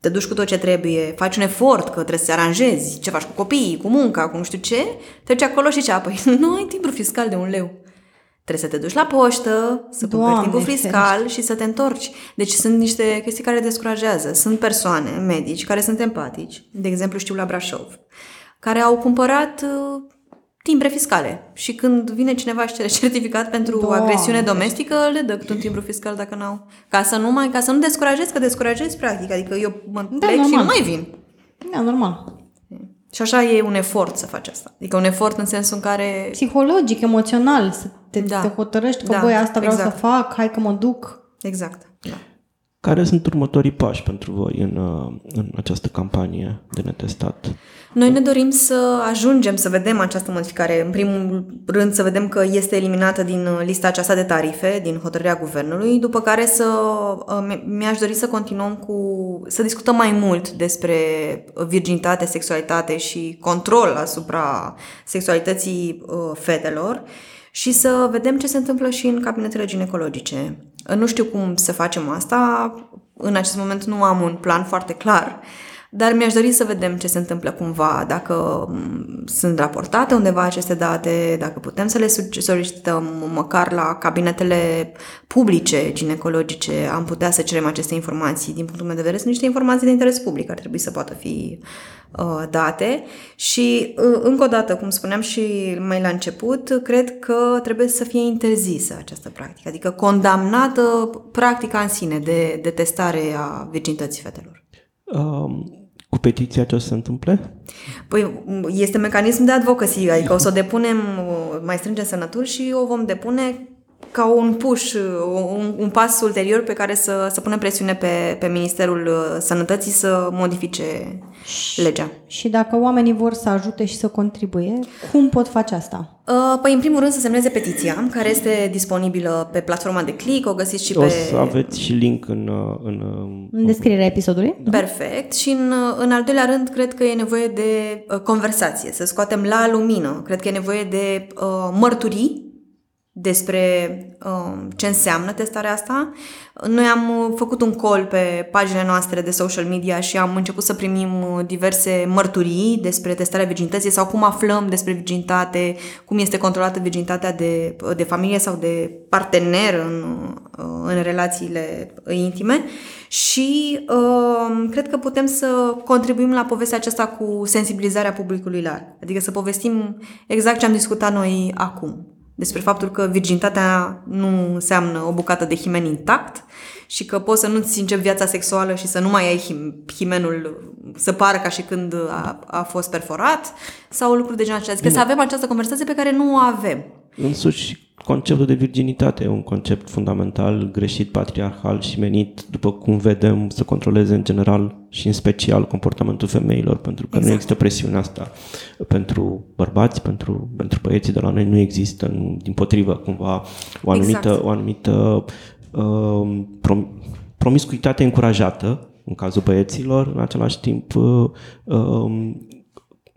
te duci cu tot ce trebuie, faci un efort că trebuie să te aranjezi, ce faci cu copiii, cu munca, cu nu știu ce, treci acolo și ce? Apoi nu ai timbru fiscal de un leu. Trebuie să te duci la poștă, să cumperi timpul fiscal și să te întorci. Deci sunt niște chestii care descurajează. Sunt persoane, medici, care sunt empatici. De exemplu, știu la Brașov, care au cumpărat uh, timbre fiscale. Și când vine cineva și cere certificat pentru Doamne. agresiune domestică, le dă cât un timbru fiscal dacă n-au. Ca să nu mai, ca să nu descurajezi, că descurajezi practic. Adică eu mă da, plec normal. și nu mai vin. Da, normal. Și așa e un efort să faci asta. Adică un efort în sensul în care... Psihologic, emoțional, să te, da. te hotărăști că, da, băi, asta vreau exact. să fac, hai că mă duc. Exact, da. Care sunt următorii pași pentru voi în, uh, în această campanie de netestat? Noi ne dorim să ajungem să vedem această modificare. În primul rând să vedem că este eliminată din uh, lista aceasta de tarife, din hotărârea guvernului, după care să uh, mi-aș dori să continuăm cu să discutăm mai mult despre virginitate, sexualitate și control asupra sexualității fetelor și să vedem ce se întâmplă și în cabinetele ginecologice. Nu știu cum să facem asta, în acest moment nu am un plan foarte clar, dar mi-aș dori să vedem ce se întâmplă cumva, dacă mm, sunt raportate undeva aceste date, dacă putem să le solicităm măcar la cabinetele publice ginecologice, am putea să cerem aceste informații. Din punctul meu de vedere, sunt niște informații de interes public, ar trebui să poată fi uh, date și uh, încă o dată, cum spuneam și mai la început, cred că trebuie să fie interzisă această practică, adică condamnată practica în sine de, de testare a virginității fetelor. Um, cu petiția ce o să se întâmple? Păi este mecanism de advocacy, adică o să o depunem, mai strângem semnături și o vom depune ca un push, un, un pas ulterior pe care să, să punem presiune pe, pe Ministerul Sănătății să modifice legea. Și dacă oamenii vor să ajute și să contribuie, cum pot face asta? Uh, păi, în primul rând, să semneze petiția, care este disponibilă pe platforma de click, o găsiți și o pe... O să aveți și link în... Uh, în, uh, în descrierea episodului. Da. Perfect. Și în, în al doilea rând, cred că e nevoie de conversație, să scoatem la lumină. Cred că e nevoie de uh, mărturii despre uh, ce înseamnă testarea asta. Noi am făcut un call pe paginile noastre de social media și am început să primim diverse mărturii despre testarea virginității sau cum aflăm despre virginitate, cum este controlată virginitatea de, de familie sau de partener în, în relațiile intime și uh, cred că putem să contribuim la povestea aceasta cu sensibilizarea publicului larg. Adică să povestim exact ce am discutat noi acum despre faptul că virginitatea nu înseamnă o bucată de himen intact și că poți să nu-ți începi viața sexuală și să nu mai ai himenul să pară ca și când a, a fost perforat sau lucruri de genul acesta. Adică să avem această conversație pe care nu o avem. Însuși conceptul de virginitate e un concept fundamental, greșit, patriarhal și menit, după cum vedem, să controleze în general și în special comportamentul femeilor, pentru că exact. nu există presiunea asta pentru bărbați, pentru, pentru băieții de la noi nu există, nu, din potrivă, cumva o anumită, exact. o anumită uh, prom, promiscuitate încurajată în cazul băieților, în același timp uh, uh,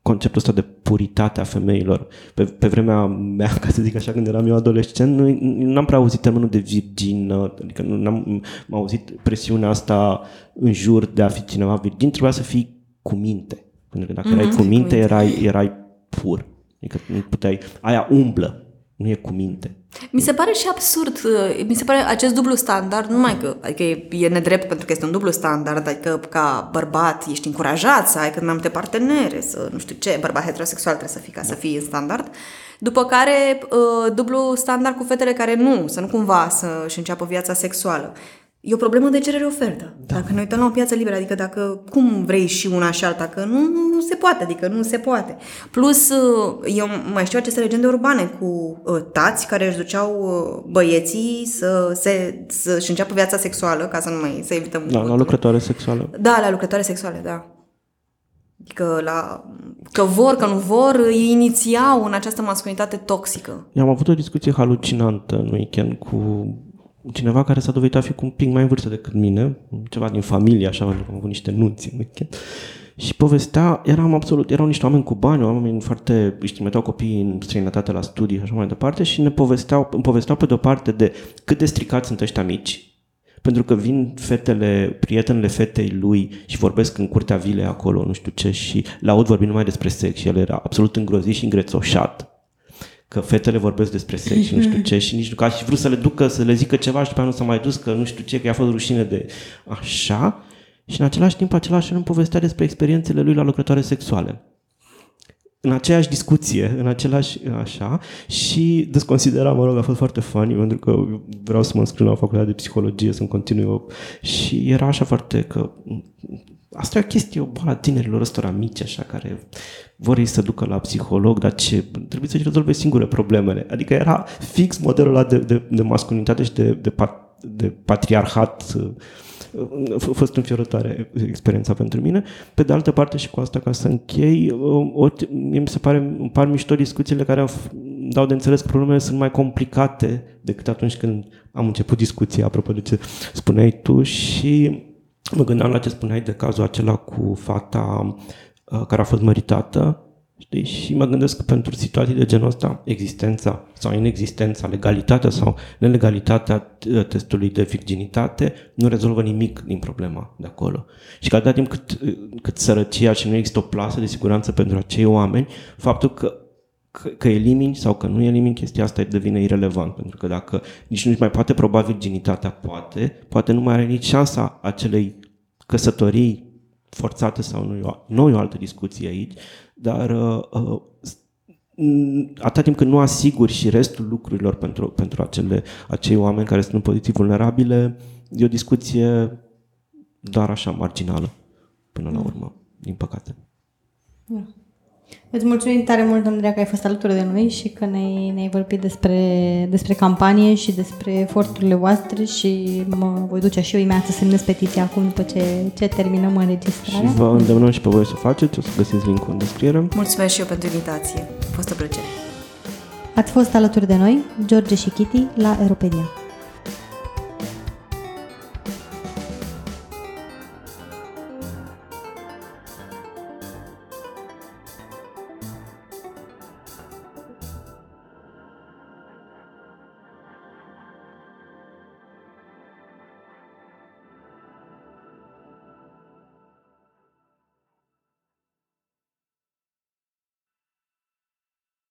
conceptul ăsta de puritate a femeilor. Pe, pe vremea mea, ca să zic așa, când eram eu adolescent, nu, n-am prea auzit termenul de virgin, adică nu am auzit presiunea asta în jur de a fi cineva virgin, trebuia să fii cu minte. Pentru că dacă mm-hmm, erai cu minte, erai, erai pur. Adică nu puteai, aia umblă, nu e cu minte. Mi se pare și absurd, uh, mi se pare acest dublu standard, numai că adică e, e nedrept pentru că este un dublu standard, adică ca bărbat ești încurajat să ai cât mai multe partenere, să nu știu ce, bărbat heterosexual trebuie să fii ca să fii în standard. După care, uh, dublu standard cu fetele care nu, să nu cumva să-și înceapă viața sexuală. E o problemă de cerere-ofertă. Da. Dacă ne uităm la o piață liberă, adică dacă cum vrei și una și alta, că nu, nu se poate, adică nu se poate. Plus, uh, eu mai știu aceste legende urbane cu uh, tați care își duceau uh, băieții să, se, să-și înceapă viața sexuală, ca să nu mai să evităm... Da, la lucrătoare sexuală. Da, la lucrătoare sexuale, da. Adică la, că vor, că nu vor, îi inițiau în această masculinitate toxică. Eu am avut o discuție halucinantă în weekend cu cineva care s-a dovedit a fi cu un pic mai în vârstă decât mine, ceva din familie, așa, pentru că am avut niște nunți în weekend. Și povestea, eram absolut, erau niște oameni cu bani, oameni foarte, își trimiteau copiii în străinătate la studii și așa mai departe și ne povesteau, îmi povesteau pe de-o parte de cât de stricați sunt ăștia mici, pentru că vin fetele, prietenele fetei lui și vorbesc în curtea vilei acolo, nu știu ce, și la aud vorbind numai despre sex și el era absolut îngrozit și îngrețoșat că fetele vorbesc despre sex și nu știu ce și nici nu ca și vrut să le ducă, să le zică ceva și după nu s-a mai dus, că nu știu ce, că i-a fost rușine de așa. Și în același timp, același om povestea despre experiențele lui la lucrătoare sexuale. În aceeași discuție, în același așa, și desconsidera, mă rog, a fost foarte funny, pentru că vreau să mă înscriu la facultatea de psihologie, să-mi continui eu. Și era așa foarte că Asta e o chestie, o boală a tinerilor ăstora mici, așa, care vor ei să ducă la psiholog, dar ce? Trebuie să-și rezolve singure problemele. Adică era fix modelul ăla de, de, de masculinitate și de, de, pat, de patriarhat a fost înfiorătoare experiența pentru mine. Pe de altă parte și cu asta ca să închei, o, mi se pare, îmi par mișto discuțiile care au, dau de înțeles că problemele sunt mai complicate decât atunci când am început discuția, apropo de ce spuneai tu și Mă gândeam la ce spuneai de cazul acela cu fata uh, care a fost măritată Știi? Și mă gândesc că pentru situații de genul ăsta, existența sau inexistența, legalitatea sau nelegalitatea testului de virginitate nu rezolvă nimic din problema de acolo. Și că atâta timp cât, cât sărăcia și nu există o plasă de siguranță pentru acei oameni, faptul că că, că elimini sau că nu elimini chestia asta devine irelevant, pentru că dacă nici nu mai poate proba virginitatea, poate, poate nu mai are nici șansa acelei căsătorii forțate sau nu, nu e o altă discuție aici, dar uh, uh, atâta timp când nu asiguri și restul lucrurilor pentru, pentru acele, acei oameni care sunt în poziții vulnerabile, e o discuție doar așa marginală până la urmă, din păcate. Da. Îți mulțumim tare mult, Andreea, că ai fost alături de noi și că ne-ai, ne-ai vorbit despre, despre campanie și despre eforturile voastre și mă voi duce și eu imediat să semnez petiția acum după ce, ce terminăm înregistrarea. Și vă îndemnăm și pe voi să faceți, o să găsiți link-ul în descriere. Mulțumesc și eu pentru invitație. A fost o plăcere. Ați fost alături de noi, George și Kitty, la Europedia.